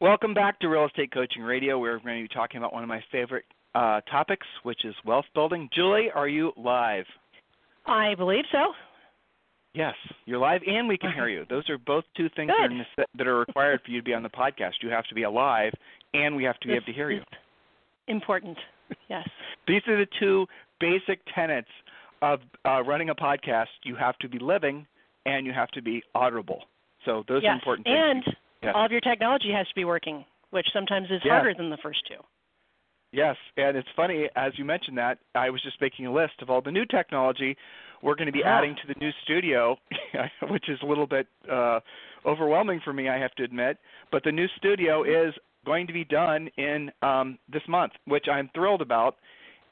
Welcome back to Real Estate Coaching Radio. We're going to be talking about one of my favorite uh, topics, which is wealth building. Julie, are you live? I believe so. Yes, you're live, and we can hear you. Those are both two things that are, that are, required for you to be on the podcast. You have to be alive, and we have to be able to hear you. Important. Yes. These are the two basic tenets of uh, running a podcast, you have to be living and you have to be audible. So those yes. are important things. And all of your technology has to be working, which sometimes is yes. harder than the first two. Yes, and it's funny as you mentioned that I was just making a list of all the new technology we're going to be adding to the new studio, which is a little bit uh, overwhelming for me, I have to admit. But the new studio is going to be done in um, this month, which I'm thrilled about.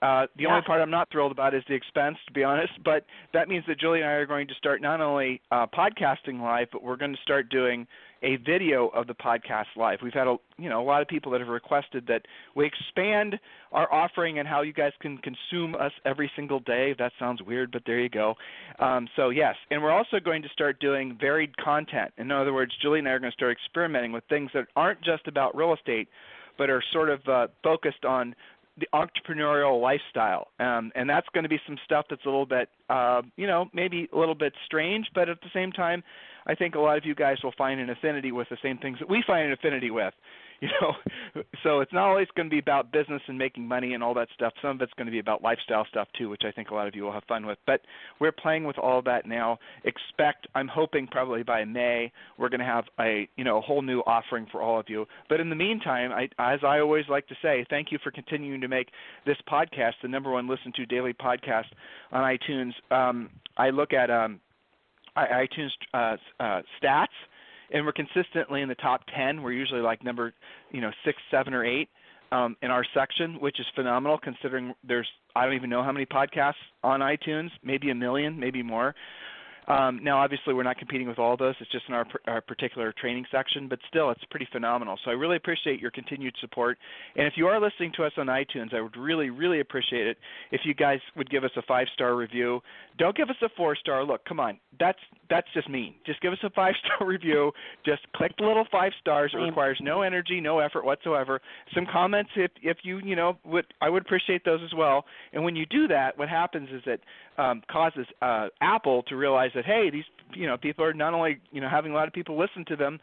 Uh, the yeah. only part I'm not thrilled about is the expense, to be honest. But that means that Julie and I are going to start not only uh, podcasting live, but we're going to start doing a video of the podcast live. We've had a you know a lot of people that have requested that we expand our offering and how you guys can consume us every single day. That sounds weird, but there you go. Um, so yes, and we're also going to start doing varied content. In other words, Julie and I are going to start experimenting with things that aren't just about real estate, but are sort of uh, focused on the entrepreneurial lifestyle, um, and that's going to be some stuff that's a little bit, uh, you know, maybe a little bit strange, but at the same time, I think a lot of you guys will find an affinity with the same things that we find an affinity with. You know, so it's not always going to be about business and making money and all that stuff. Some of it's going to be about lifestyle stuff too, which I think a lot of you will have fun with. But we're playing with all that now. Expect, I'm hoping probably by May we're going to have a you know a whole new offering for all of you. But in the meantime, I, as I always like to say, thank you for continuing to make this podcast the number one listened to daily podcast on iTunes. Um, I look at um, iTunes uh, uh, stats, and we're consistently in the top 10. We're usually like number, you know, six, seven, or eight um, in our section, which is phenomenal considering there's I don't even know how many podcasts on iTunes, maybe a million, maybe more. Um, now, obviously, we're not competing with all of those. It's just in our, our particular training section, but still, it's pretty phenomenal. So I really appreciate your continued support. And if you are listening to us on iTunes, I would really, really appreciate it if you guys would give us a five-star review. Don't give us a four-star. Look, come on, that's that's just mean. Just give us a five-star review. Just click the little five stars. It requires no energy, no effort whatsoever. Some comments, if if you you know would I would appreciate those as well. And when you do that, what happens is it um, causes uh, Apple to realize that hey, these you know people are not only you know having a lot of people listen to them,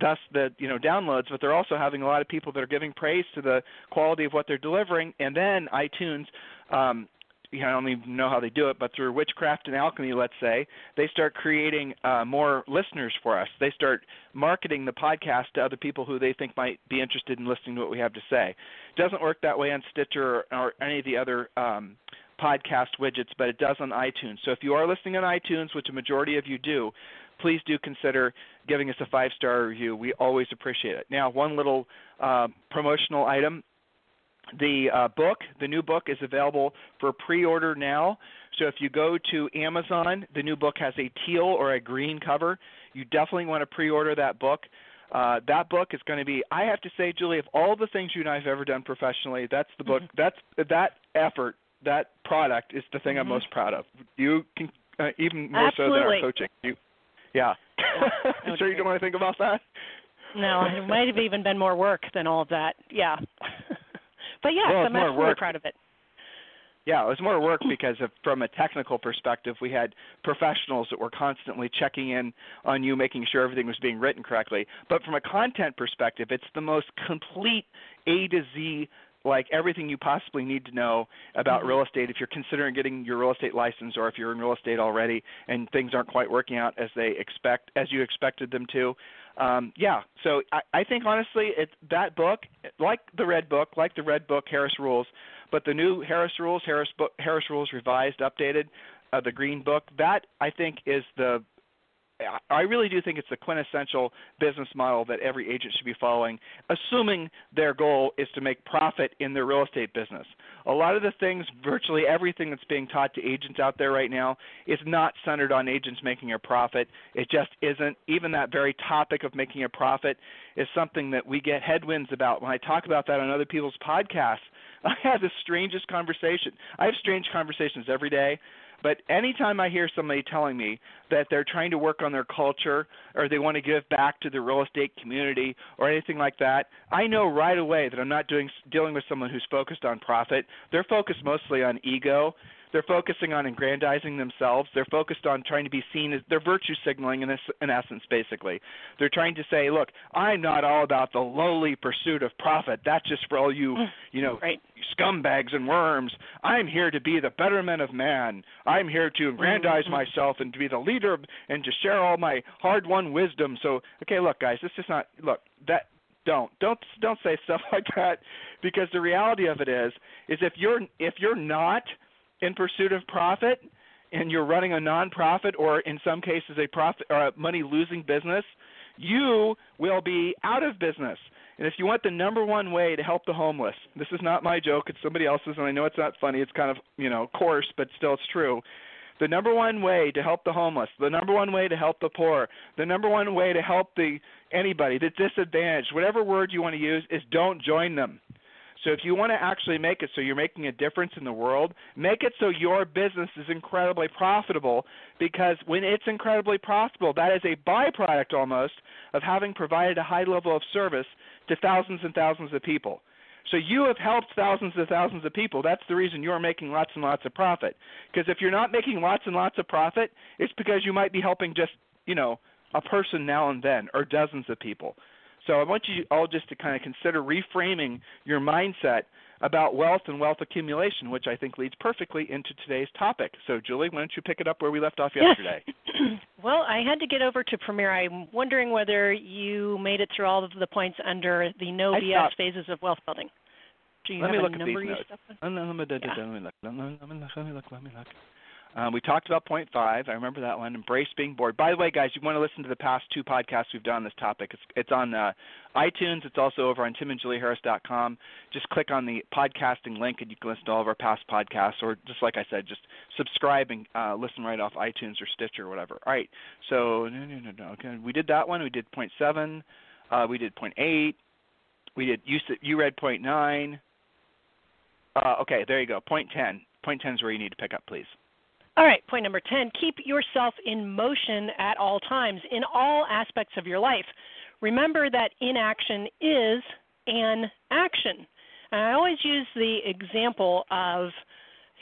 thus the you know downloads, but they're also having a lot of people that are giving praise to the quality of what they're delivering, and then iTunes. Um, you know, I don't even know how they do it, but through witchcraft and alchemy, let's say, they start creating uh, more listeners for us. They start marketing the podcast to other people who they think might be interested in listening to what we have to say. It doesn't work that way on Stitcher or, or any of the other um, podcast widgets, but it does on iTunes. So if you are listening on iTunes, which a majority of you do, please do consider giving us a five star review. We always appreciate it. Now, one little uh, promotional item the uh, book, the new book, is available for pre order now. So if you go to Amazon, the new book has a teal or a green cover. You definitely want to pre order that book. Uh, that book is going to be, I have to say, Julie, of all the things you and I have ever done professionally, that's the book, mm-hmm. that's that effort that product is the thing mm-hmm. I'm most proud of. You can uh, even more Absolutely. so than our coaching. You, yeah. yeah sure you don't want to think about that? No, it might have even been more work than all of that. Yeah. but yes, well, I'm absolutely work. proud of it. Yeah, it was more work because of, from a technical perspective, we had professionals that were constantly checking in on you, making sure everything was being written correctly. But from a content perspective, it's the most complete A to Z like everything you possibly need to know about mm-hmm. real estate if you're considering getting your real estate license or if you're in real estate already and things aren't quite working out as they expect as you expected them to um, yeah so I, I think honestly it's that book like the red book like the red book harris rules but the new harris rules harris book harris rules revised updated uh, the green book that i think is the I really do think it's the quintessential business model that every agent should be following, assuming their goal is to make profit in their real estate business. A lot of the things, virtually everything that's being taught to agents out there right now, is not centered on agents making a profit. It just isn't. Even that very topic of making a profit is something that we get headwinds about. When I talk about that on other people's podcasts, I have the strangest conversation. I have strange conversations every day but anytime I hear somebody telling me that they're trying to work on their culture or they want to give back to the real estate community or anything like that, I know right away that I'm not doing dealing with someone who's focused on profit. They're focused mostly on ego they're focusing on aggrandizing themselves. They're focused on trying to be seen as they're virtue signaling in, this, in essence, basically. They're trying to say, look, I'm not all about the lowly pursuit of profit. That's just for all you, you know, right. scumbags and worms. I'm here to be the betterment of man. I'm here to aggrandize mm-hmm. myself and to be the leader and to share all my hard-won wisdom. So, okay, look, guys, this is not look that don't don't don't say stuff like that because the reality of it is is if you're if you're not in pursuit of profit and you're running a nonprofit or in some cases a profit or a money losing business, you will be out of business. And if you want the number one way to help the homeless, this is not my joke, it's somebody else's and I know it's not funny, it's kind of, you know, coarse, but still it's true. The number one way to help the homeless, the number one way to help the poor, the number one way to help the anybody, the disadvantaged, whatever word you want to use is don't join them. So if you want to actually make it so you're making a difference in the world, make it so your business is incredibly profitable because when it's incredibly profitable, that is a byproduct almost of having provided a high level of service to thousands and thousands of people. So you have helped thousands and thousands of people. That's the reason you're making lots and lots of profit. Because if you're not making lots and lots of profit, it's because you might be helping just, you know, a person now and then or dozens of people. So I want you all just to kind of consider reframing your mindset about wealth and wealth accumulation, which I think leads perfectly into today's topic. So, Julie, why don't you pick it up where we left off yesterday? Yes. well, I had to get over to Premier. I'm wondering whether you made it through all of the points under the no BS phases of wealth building. Do you let have me look a at these notes. Let me look. Let me look. Let me look. Um, we talked about point five. I remember that one. Embrace being bored. By the way, guys, you want to listen to the past two podcasts we've done on this topic. It's, it's on uh, iTunes. It's also over on timandjulieharris.com. Just click on the podcasting link, and you can listen to all of our past podcasts. Or just like I said, just subscribe and uh, listen right off iTunes or Stitcher or whatever. All right. So no, no, no, no. Okay. We did that one. We did point seven. Uh, we did point eight. We did you, you read point nine. Uh, okay, there you go. Point ten. Point ten is where you need to pick up, please. All right, point number 10 keep yourself in motion at all times in all aspects of your life. Remember that inaction is an action. And I always use the example of,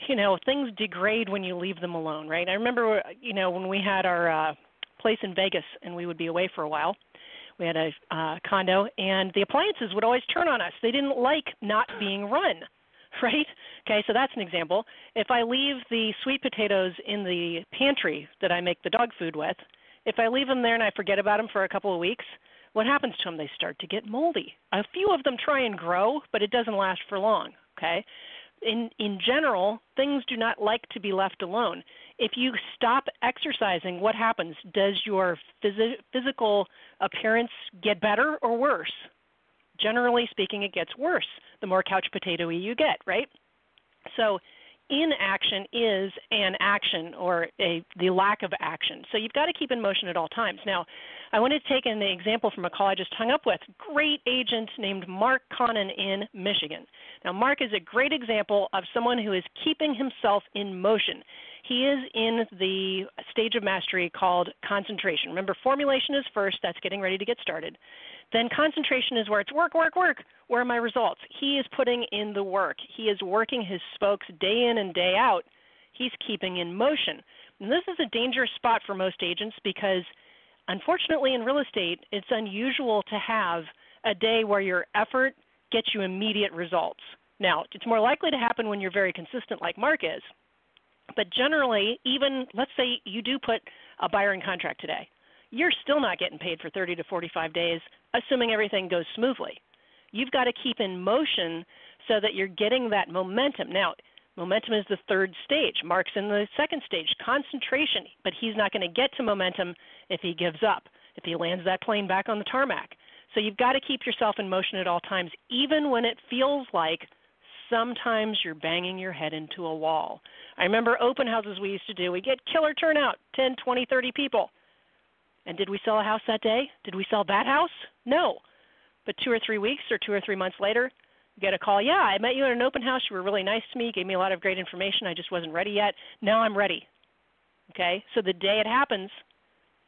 you know, things degrade when you leave them alone, right? I remember, you know, when we had our uh, place in Vegas and we would be away for a while. We had a uh, condo, and the appliances would always turn on us. They didn't like not being run right? Okay, so that's an example. If I leave the sweet potatoes in the pantry that I make the dog food with, if I leave them there and I forget about them for a couple of weeks, what happens to them? They start to get moldy. A few of them try and grow, but it doesn't last for long, okay? In in general, things do not like to be left alone. If you stop exercising, what happens? Does your phys- physical appearance get better or worse? Generally speaking, it gets worse the more couch potatoy you get, right? So inaction is an action or a the lack of action. So you've got to keep in motion at all times. Now, I want to take an example from a call I just hung up with. Great agent named Mark Conan in Michigan. Now, Mark is a great example of someone who is keeping himself in motion. He is in the stage of mastery called concentration. Remember, formulation is first, that's getting ready to get started. Then concentration is where it's work, work, work. Where are my results? He is putting in the work. He is working his spokes day in and day out. He's keeping in motion. And this is a dangerous spot for most agents because, unfortunately, in real estate, it's unusual to have a day where your effort gets you immediate results. Now, it's more likely to happen when you're very consistent, like Mark is. But generally, even let's say you do put a buyer in contract today you're still not getting paid for 30 to 45 days, assuming everything goes smoothly. You've got to keep in motion so that you're getting that momentum. Now, Momentum is the third stage. Mark's in the second stage, concentration, but he's not going to get to momentum if he gives up, if he lands that plane back on the tarmac. So you've got to keep yourself in motion at all times, even when it feels like sometimes you're banging your head into a wall. I remember open houses we used to do. We get killer turnout, 10, 20, 30 people. And did we sell a house that day? Did we sell that house? No. But two or three weeks or two or three months later, you get a call. Yeah, I met you at an open house. You were really nice to me. Gave me a lot of great information. I just wasn't ready yet. Now I'm ready. Okay? So the day it happens,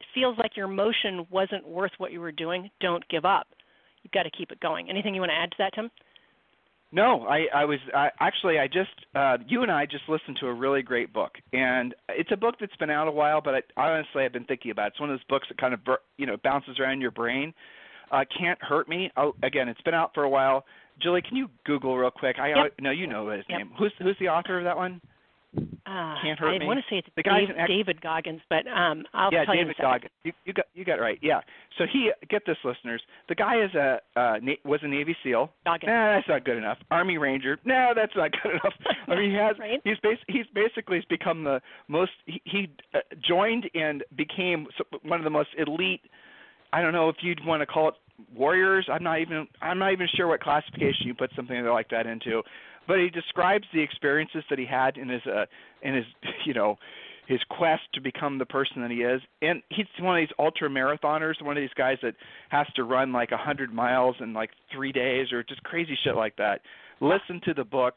it feels like your motion wasn't worth what you were doing. Don't give up. You've got to keep it going. Anything you want to add to that, Tim? No, I, I was I, actually I just uh, you and I just listened to a really great book, and it's a book that's been out a while, but I, honestly I've been thinking about it. It's one of those books that kind of you know bounces around your brain. Uh, Can't hurt me. Oh, again, it's been out for a while. Julie, can you Google real quick? I yep. know you know his yep. name. Who's who's the author of that one? Uh, Can't hurt I me. want to say it's the Dave, ex- David Goggins, but um, I'll yeah, tell David you in a Goggins. You, you got you got right. Yeah. So he get this, listeners. The guy is a uh, na- was a Navy SEAL. Goggins. Nah, that's not good enough. Army Ranger. No, that's not good enough. I mean, he has right? he's bas- he's basically has become the most. He, he uh, joined and became one of the most elite. I don't know if you'd want to call it warriors. I'm not even I'm not even sure what classification you put something like that into but he describes the experiences that he had in his uh in his you know his quest to become the person that he is and he's one of these ultra marathoners one of these guys that has to run like a hundred miles in like three days or just crazy shit like that listen to the book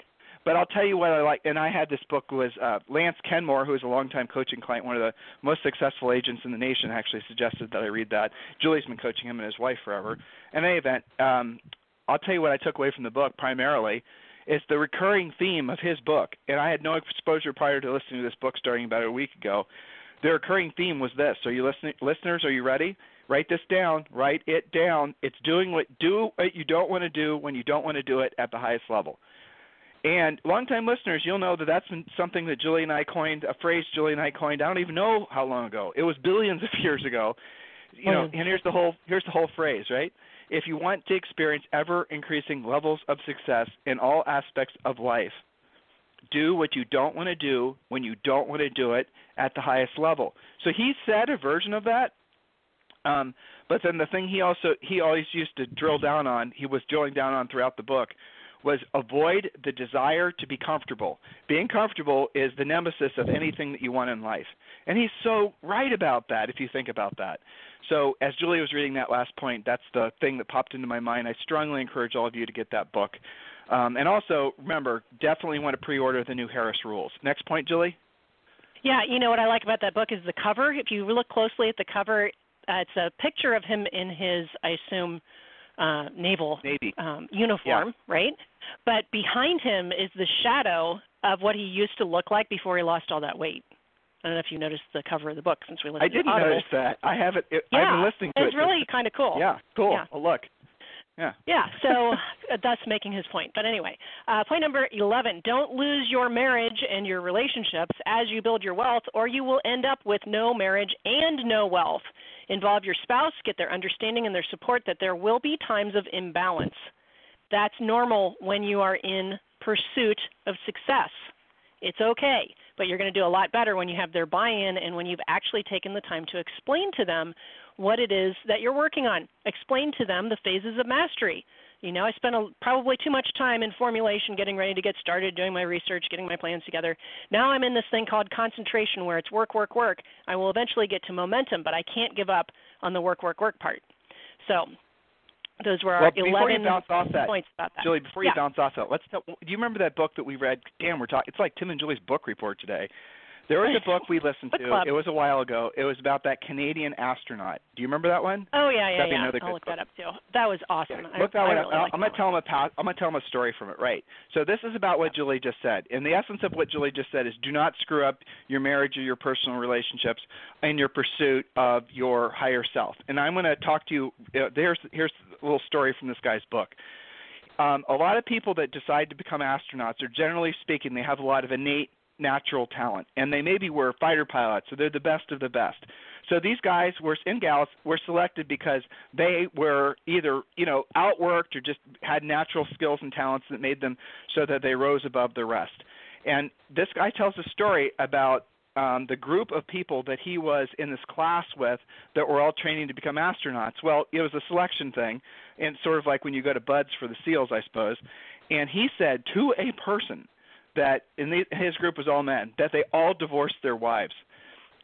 but I'll tell you what I like, and I had this book was uh, Lance Kenmore, who is a longtime coaching client, one of the most successful agents in the nation, actually suggested that I read that. Julie's been coaching him and his wife forever. In any event, um, I'll tell you what I took away from the book primarily is the recurring theme of his book, and I had no exposure prior to listening to this book starting about a week ago. The recurring theme was this. Are you listening, listeners? Are you ready? Write this down. Write it down. It's doing what do what you don't want to do when you don't want to do it at the highest level. And longtime listeners, you'll know that that's something that Julie and I coined, a phrase Julie and I coined. I don't even know how long ago. It was billions of years ago. You know, and here's the whole here's the whole phrase, right? If you want to experience ever increasing levels of success in all aspects of life, do what you don't want to do when you don't want to do it at the highest level. So he said a version of that. Um, but then the thing he also he always used to drill down on, he was drilling down on throughout the book, was avoid the desire to be comfortable. Being comfortable is the nemesis of anything that you want in life. And he's so right about that if you think about that. So, as Julie was reading that last point, that's the thing that popped into my mind. I strongly encourage all of you to get that book. Um, and also, remember, definitely want to pre order the new Harris Rules. Next point, Julie? Yeah, you know what I like about that book is the cover. If you look closely at the cover, uh, it's a picture of him in his, I assume, uh, naval Navy. Um, uniform, yeah. right? But behind him is the shadow of what he used to look like before he lost all that weight. I don't know if you noticed the cover of the book since we listened I didn't to notice that. I haven't. It, yeah, I've been listening to it's it. really kind of cool. Yeah, cool. Yeah. Well, look. Yeah. Yeah, so thus making his point. But anyway, uh, point number 11 don't lose your marriage and your relationships as you build your wealth, or you will end up with no marriage and no wealth. Involve your spouse, get their understanding and their support that there will be times of imbalance. That's normal when you are in pursuit of success. It's okay, but you're going to do a lot better when you have their buy in and when you've actually taken the time to explain to them what it is that you're working on. Explain to them the phases of mastery. You know, I spent a, probably too much time in formulation, getting ready to get started, doing my research, getting my plans together. Now I'm in this thing called concentration where it's work, work, work. I will eventually get to momentum, but I can't give up on the work, work, work part. So those were well, our 11 off that, points about that. Julie, before yeah. you bounce off that, let's tell, do you remember that book that we read? Damn, we're talking. It's like Tim and Julie's book report today. There was a book we listened to. club. It was a while ago. It was about that Canadian astronaut. Do you remember that one? Oh yeah, yeah, That'd yeah. I'll look book. that up too. That was awesome. Yeah, I, look that I one. really up. I'm gonna tell him a I'm gonna tell him a story from it. Right. So this is about what Julie just said. And the essence of what Julie just said is, do not screw up your marriage or your personal relationships in your pursuit of your higher self. And I'm gonna talk to you. Uh, there's here's a little story from this guy's book. Um, a lot of people that decide to become astronauts are generally speaking they have a lot of innate natural talent, and they maybe were fighter pilots, so they're the best of the best. So these guys were in gals were selected because they were either you know outworked or just had natural skills and talents that made them so that they rose above the rest. And this guy tells a story about um, the group of people that he was in this class with that were all training to become astronauts. Well, it was a selection thing, and sort of like when you go to BUD/S for the SEALs, I suppose. And he said to a person that in the, his group was all men that they all divorced their wives,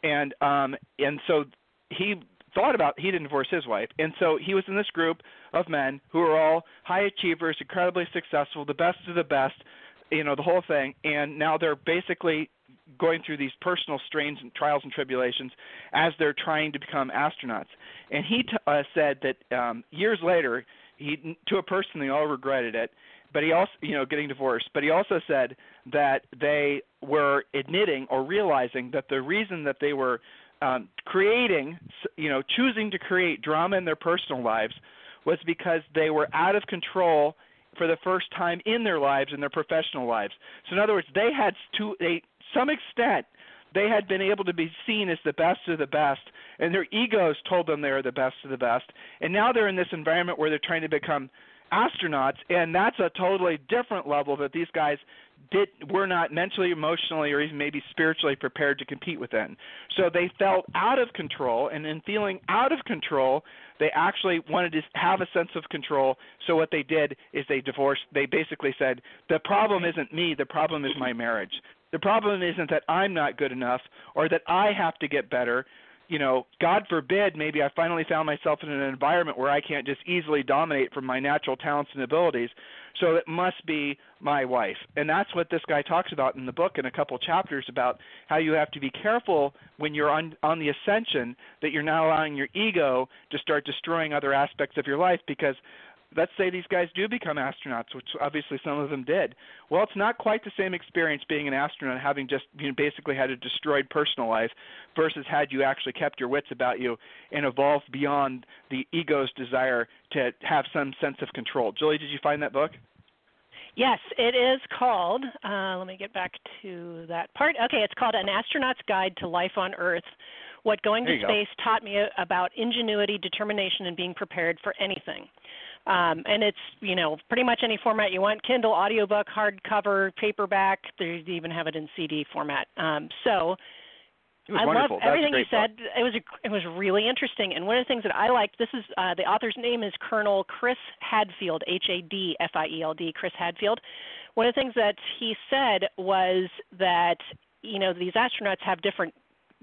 and um, and so he thought about he didn't divorce his wife, and so he was in this group of men who were all high achievers, incredibly successful, the best of the best, you know, the whole thing, and now they're basically going through these personal strains and trials and tribulations as they're trying to become astronauts. And he t- uh, said that um, years later, he to a person they all regretted it, but he also you know getting divorced. But he also said that they were admitting or realizing that the reason that they were um, creating, you know, choosing to create drama in their personal lives was because they were out of control for the first time in their lives in their professional lives. So in other words, they had to a some extent they had been able to be seen as the best of the best and their egos told them they were the best of the best. And now they're in this environment where they're trying to become astronauts and that's a totally different level that these guys did were not mentally, emotionally, or even maybe spiritually prepared to compete within. So they felt out of control, and in feeling out of control, they actually wanted to have a sense of control. So what they did is they divorced. They basically said, "The problem isn't me. The problem is my marriage. The problem isn't that I'm not good enough or that I have to get better you know, God forbid, maybe I finally found myself in an environment where I can't just easily dominate from my natural talents and abilities. So it must be my wife. And that's what this guy talks about in the book in a couple chapters about how you have to be careful when you're on on the ascension that you're not allowing your ego to start destroying other aspects of your life because let's say these guys do become astronauts, which obviously some of them did. Well, it's not quite the same experience being an astronaut, having just you know, basically had a destroyed personal life, versus had you actually kept your wits about you and evolved beyond the ego's desire to have some sense of control. Julie, did you find that book? Yes, it is called. Uh, let me get back to that part. Okay, it's called An Astronaut's Guide to Life on Earth. What going to space go. taught me about ingenuity, determination, and being prepared for anything. Um, and it's you know pretty much any format you want: Kindle, audiobook, hardcover, paperback. They even have it in CD format. Um, so I love everything you said. Book. It was a, it was really interesting. And one of the things that I liked. This is uh, the author's name is Colonel Chris Hadfield, H A D F I E L D, Chris Hadfield. One of the things that he said was that you know these astronauts have different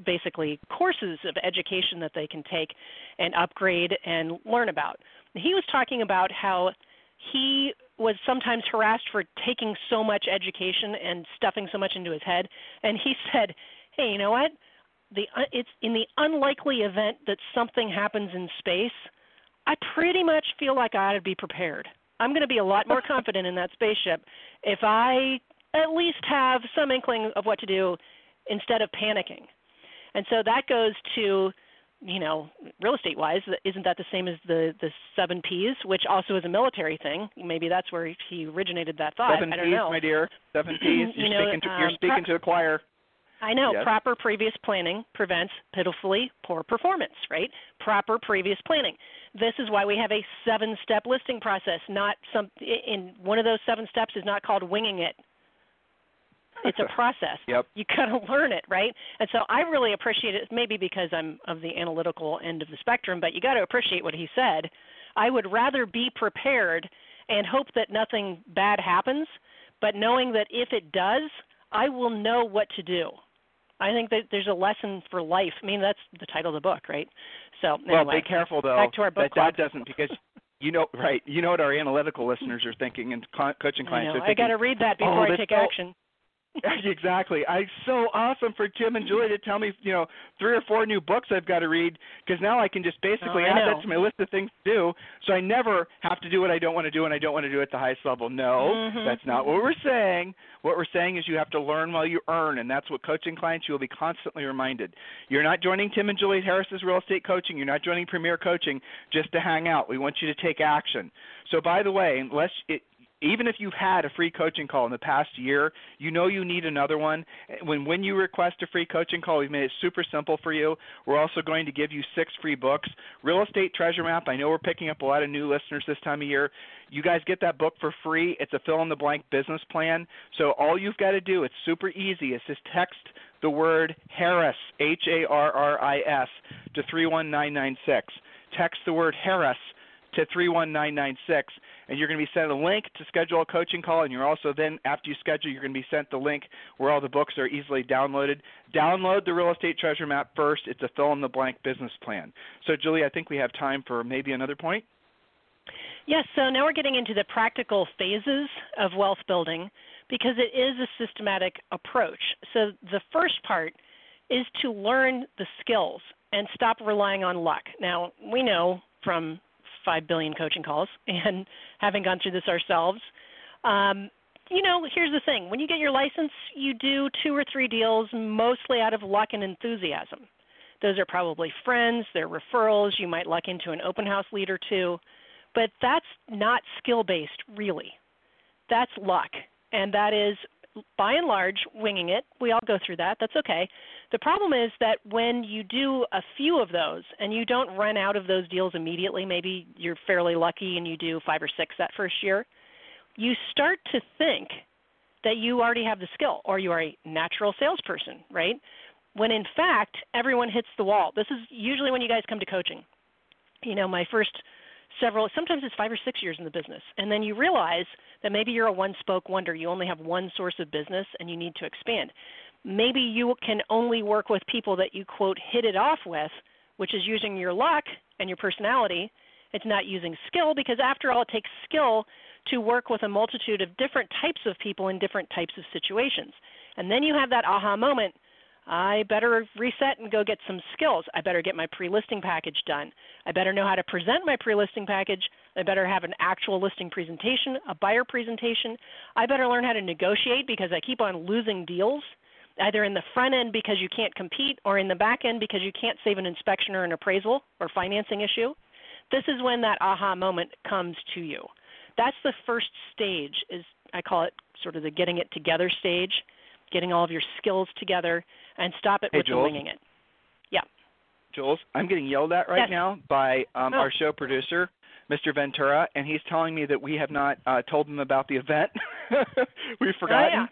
basically courses of education that they can take and upgrade and learn about he was talking about how he was sometimes harassed for taking so much education and stuffing so much into his head. And he said hey you know what? The uh, it's in the unlikely event that something happens in space i pretty much feel like i ought to be prepared. I'm going to be a lot more confident in that spaceship if i at least have some inkling of what to do instead of panicking. And so that goes to you know, real estate wise, isn't that the same as the the seven P's, which also is a military thing? Maybe that's where he originated that thought. Seven I don't P's, know. my dear. Seven P's. You're you know, speaking to you're um, speaking pro- to the choir. I know. Yes. Proper previous planning prevents pitifully poor performance, right? Proper previous planning. This is why we have a seven-step listing process. Not some in one of those seven steps is not called winging it it's a process. Yep. You got to learn it, right? And so I really appreciate it. Maybe because I'm of the analytical end of the spectrum, but you got to appreciate what he said. I would rather be prepared and hope that nothing bad happens, but knowing that if it does, I will know what to do. I think that there's a lesson for life. I mean, that's the title of the book, right? So anyway, well, be careful though back to our book that that doesn't because you know right. You know what our analytical listeners are thinking and coaching clients I are thinking. I got to read that oh, before oh, I take so, action. exactly. I so awesome for Tim and Julie to tell me, you know, three or four new books I've got to read because now I can just basically oh, add that to my list of things to do. So I never have to do what I don't want to do and I don't want to do it at the highest level. No, mm-hmm. that's not what we're saying. What we're saying is you have to learn while you earn, and that's what coaching clients you will be constantly reminded. You're not joining Tim and Julie Harris's real estate coaching. You're not joining Premier Coaching just to hang out. We want you to take action. So by the way, unless it even if you've had a free coaching call in the past year, you know you need another one. When when you request a free coaching call, we've made it super simple for you. We're also going to give you six free books. Real Estate Treasure Map. I know we're picking up a lot of new listeners this time of year. You guys get that book for free. It's a fill in the blank business plan. So all you've got to do, it's super easy. It's just text the word Harris, H A R R I S, to 31996. Text the word Harris to 31996 and you're going to be sent a link to schedule a coaching call and you're also then after you schedule you're going to be sent the link where all the books are easily downloaded. Download the real estate treasure map first. It's a fill in the blank business plan. So julie i think we have time for maybe another point. Yes so now we're getting into the practical phases of wealth building because it is a systematic approach. So the first part is to learn the skills and stop relying on luck. Now we know from 5 billion coaching calls and having gone through this ourselves. Um, you know, here's the thing when you get your license, you do two or three deals mostly out of luck and enthusiasm. Those are probably friends, they're referrals, you might luck into an open house lead or two, but that's not skill based, really. That's luck. And that is by and large, winging it. We all go through that. That's okay. The problem is that when you do a few of those and you don't run out of those deals immediately, maybe you're fairly lucky and you do five or six that first year, you start to think that you already have the skill or you are a natural salesperson, right? When in fact, everyone hits the wall. This is usually when you guys come to coaching. You know, my first several sometimes it's five or six years in the business and then you realize that maybe you're a one spoke wonder you only have one source of business and you need to expand maybe you can only work with people that you quote hit it off with which is using your luck and your personality it's not using skill because after all it takes skill to work with a multitude of different types of people in different types of situations and then you have that aha moment I better reset and go get some skills. I better get my pre listing package done. I better know how to present my pre listing package. I better have an actual listing presentation, a buyer presentation. I better learn how to negotiate because I keep on losing deals, either in the front end because you can't compete or in the back end because you can't save an inspection or an appraisal or financing issue. This is when that aha moment comes to you. That's the first stage is I call it sort of the getting it together stage, getting all of your skills together and stop it hey, with Jules. winging it. Yeah. Jules, I'm getting yelled at right yes. now by um, oh. our show producer, Mr. Ventura, and he's telling me that we have not uh, told him about the event. We've forgotten. Oh, yeah.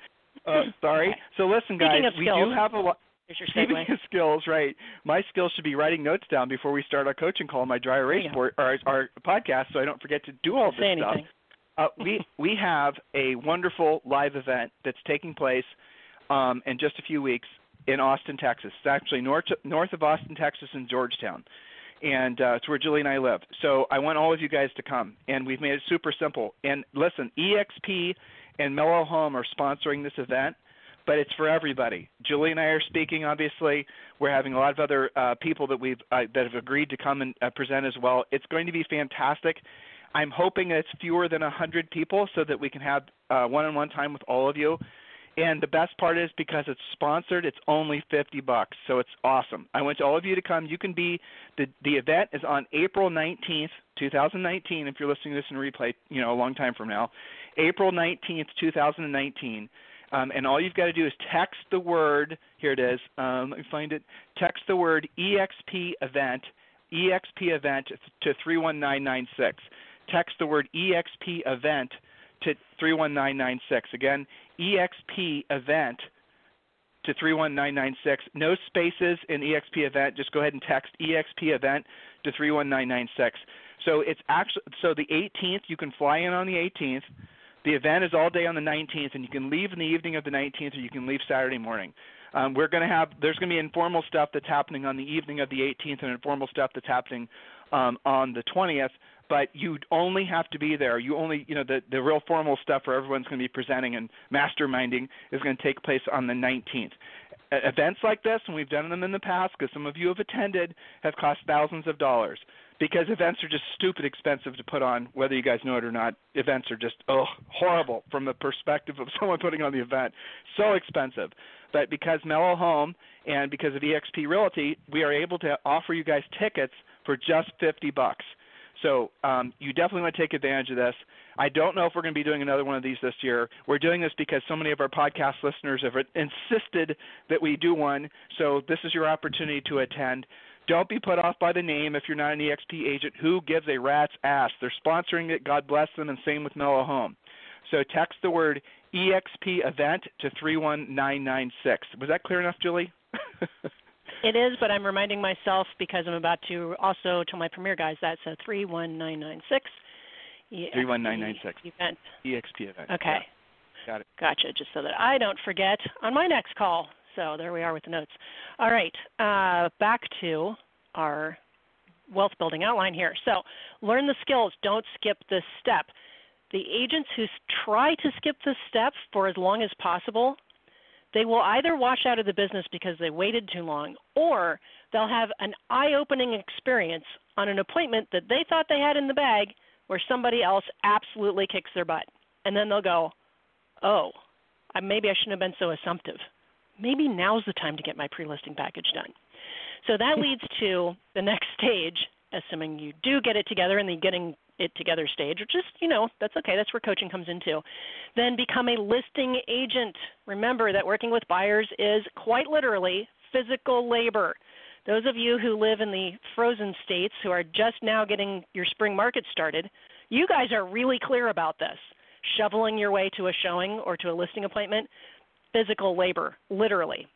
Uh, sorry. Okay. So listen, guys, we skills, do have a lot. Speaking of skills, right? My skills should be writing notes down before we start our coaching call on my dry erase board or our podcast, so I don't forget to do all Say this anything. stuff. Uh, we we have a wonderful live event that's taking place um, in just a few weeks in Austin, Texas. It's actually north north of Austin, Texas, in Georgetown, and uh, it's where Julie and I live. So I want all of you guys to come, and we've made it super simple. And listen, EXP and Mellow Home are sponsoring this event, but it's for everybody. Julie and I are speaking. Obviously, we're having a lot of other uh, people that we've uh, that have agreed to come and uh, present as well. It's going to be fantastic. I'm hoping it's fewer than 100 people so that we can have uh, one-on-one time with all of you. And the best part is because it's sponsored, it's only 50 bucks. So it's awesome. I want all of you to come. You can be the the event is on April 19th, 2019 if you're listening to this in replay, you know, a long time from now. April 19th, 2019. Um, and all you've got to do is text the word, here it is, um, let me find it. Text the word EXP event, EXP event to 31996. Text the word EXP event to 31996. Again, EXP event to 31996. No spaces in EXP event. Just go ahead and text EXP event to 31996. So it's actually so the 18th you can fly in on the 18th. The event is all day on the 19th, and you can leave in the evening of the 19th, or you can leave Saturday morning. Um, we're going to have there's going to be informal stuff that's happening on the evening of the 18th, and informal stuff that's happening um, on the 20th but you only have to be there. You only, you know, the the real formal stuff where everyone's going to be presenting and masterminding is going to take place on the 19th. events like this, and we've done them in the past, because some of you have attended, have cost thousands of dollars. Because events are just stupid expensive to put on, whether you guys know it or not. Events are just oh horrible from the perspective of someone putting on the event. So expensive. But because Mellow Home and because of EXP Realty, we are able to offer you guys tickets for just 50 bucks. So um, you definitely want to take advantage of this. I don't know if we're going to be doing another one of these this year. We're doing this because so many of our podcast listeners have insisted that we do one. So this is your opportunity to attend. Don't be put off by the name if you're not an EXP agent. Who gives a rat's ass? They're sponsoring it. God bless them. And same with Mellow Home. So text the word EXP event to 31996. Was that clear enough, Julie? it is, but I'm reminding myself because I'm about to also tell my premier guys that's a 31996. 31996. Event. EXP event. Okay. Yeah. Got it. Gotcha. Just so that I don't forget on my next call. So there we are with the notes. All right. Uh, back to our wealth building outline here. So learn the skills. Don't skip this step. The agents who try to skip this step for as long as possible, they will either wash out of the business because they waited too long, or they'll have an eye opening experience on an appointment that they thought they had in the bag where somebody else absolutely kicks their butt. And then they'll go, oh, maybe I shouldn't have been so assumptive. Maybe now's the time to get my pre listing package done. So that leads to the next stage, assuming you do get it together and the getting it together stage, which is, you know, that's okay. That's where coaching comes into. Then become a listing agent. Remember that working with buyers is quite literally physical labor. Those of you who live in the frozen states who are just now getting your spring market started, you guys are really clear about this. Shoveling your way to a showing or to a listing appointment, physical labor, literally.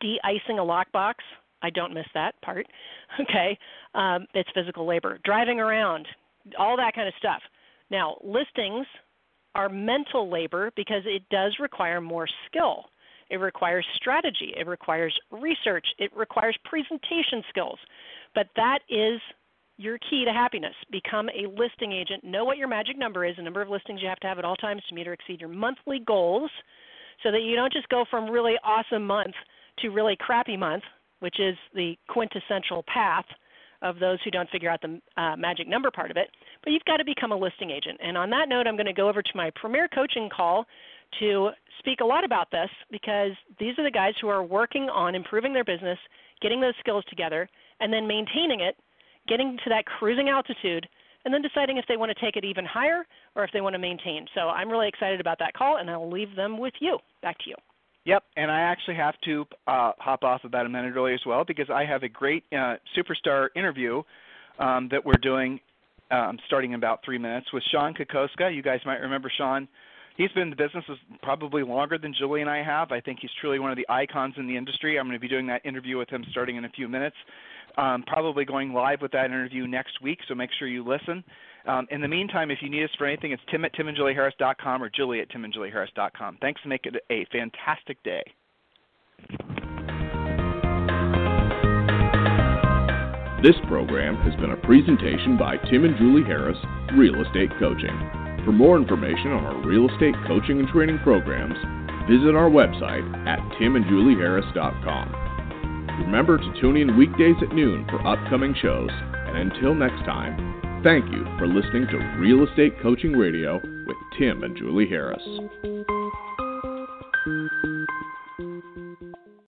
De icing a lockbox, I don't miss that part. Okay, um, it's physical labor. Driving around, all that kind of stuff. Now, listings are mental labor because it does require more skill. It requires strategy, it requires research, it requires presentation skills. But that is your key to happiness. Become a listing agent. Know what your magic number is, the number of listings you have to have at all times to meet or exceed your monthly goals, so that you don't just go from really awesome month to really crappy month, which is the quintessential path of those who don't figure out the uh, magic number part of it. But you've got to become a listing agent. And on that note, I'm going to go over to my premier coaching call to speak a lot about this because these are the guys who are working on improving their business, getting those skills together, and then maintaining it, getting to that cruising altitude, and then deciding if they want to take it even higher or if they want to maintain. So I'm really excited about that call, and I'll leave them with you. Back to you. Yep, and I actually have to uh, hop off about a minute early as well because I have a great uh, superstar interview um, that we're doing um, starting in about three minutes with Sean Kokoska. You guys might remember Sean. He's been in the business probably longer than Julie and I have. I think he's truly one of the icons in the industry. I'm going to be doing that interview with him starting in a few minutes. Um, probably going live with that interview next week, so make sure you listen. Um, in the meantime, if you need us for anything, it's tim at timandjulieharris.com or julie at timandjulieharris.com. Thanks and make it a fantastic day. This program has been a presentation by Tim and Julie Harris, Real Estate Coaching. For more information on our real estate coaching and training programs, visit our website at timandjulieharris.com. Remember to tune in weekdays at noon for upcoming shows, and until next time, thank you for listening to Real Estate Coaching Radio with Tim and Julie Harris.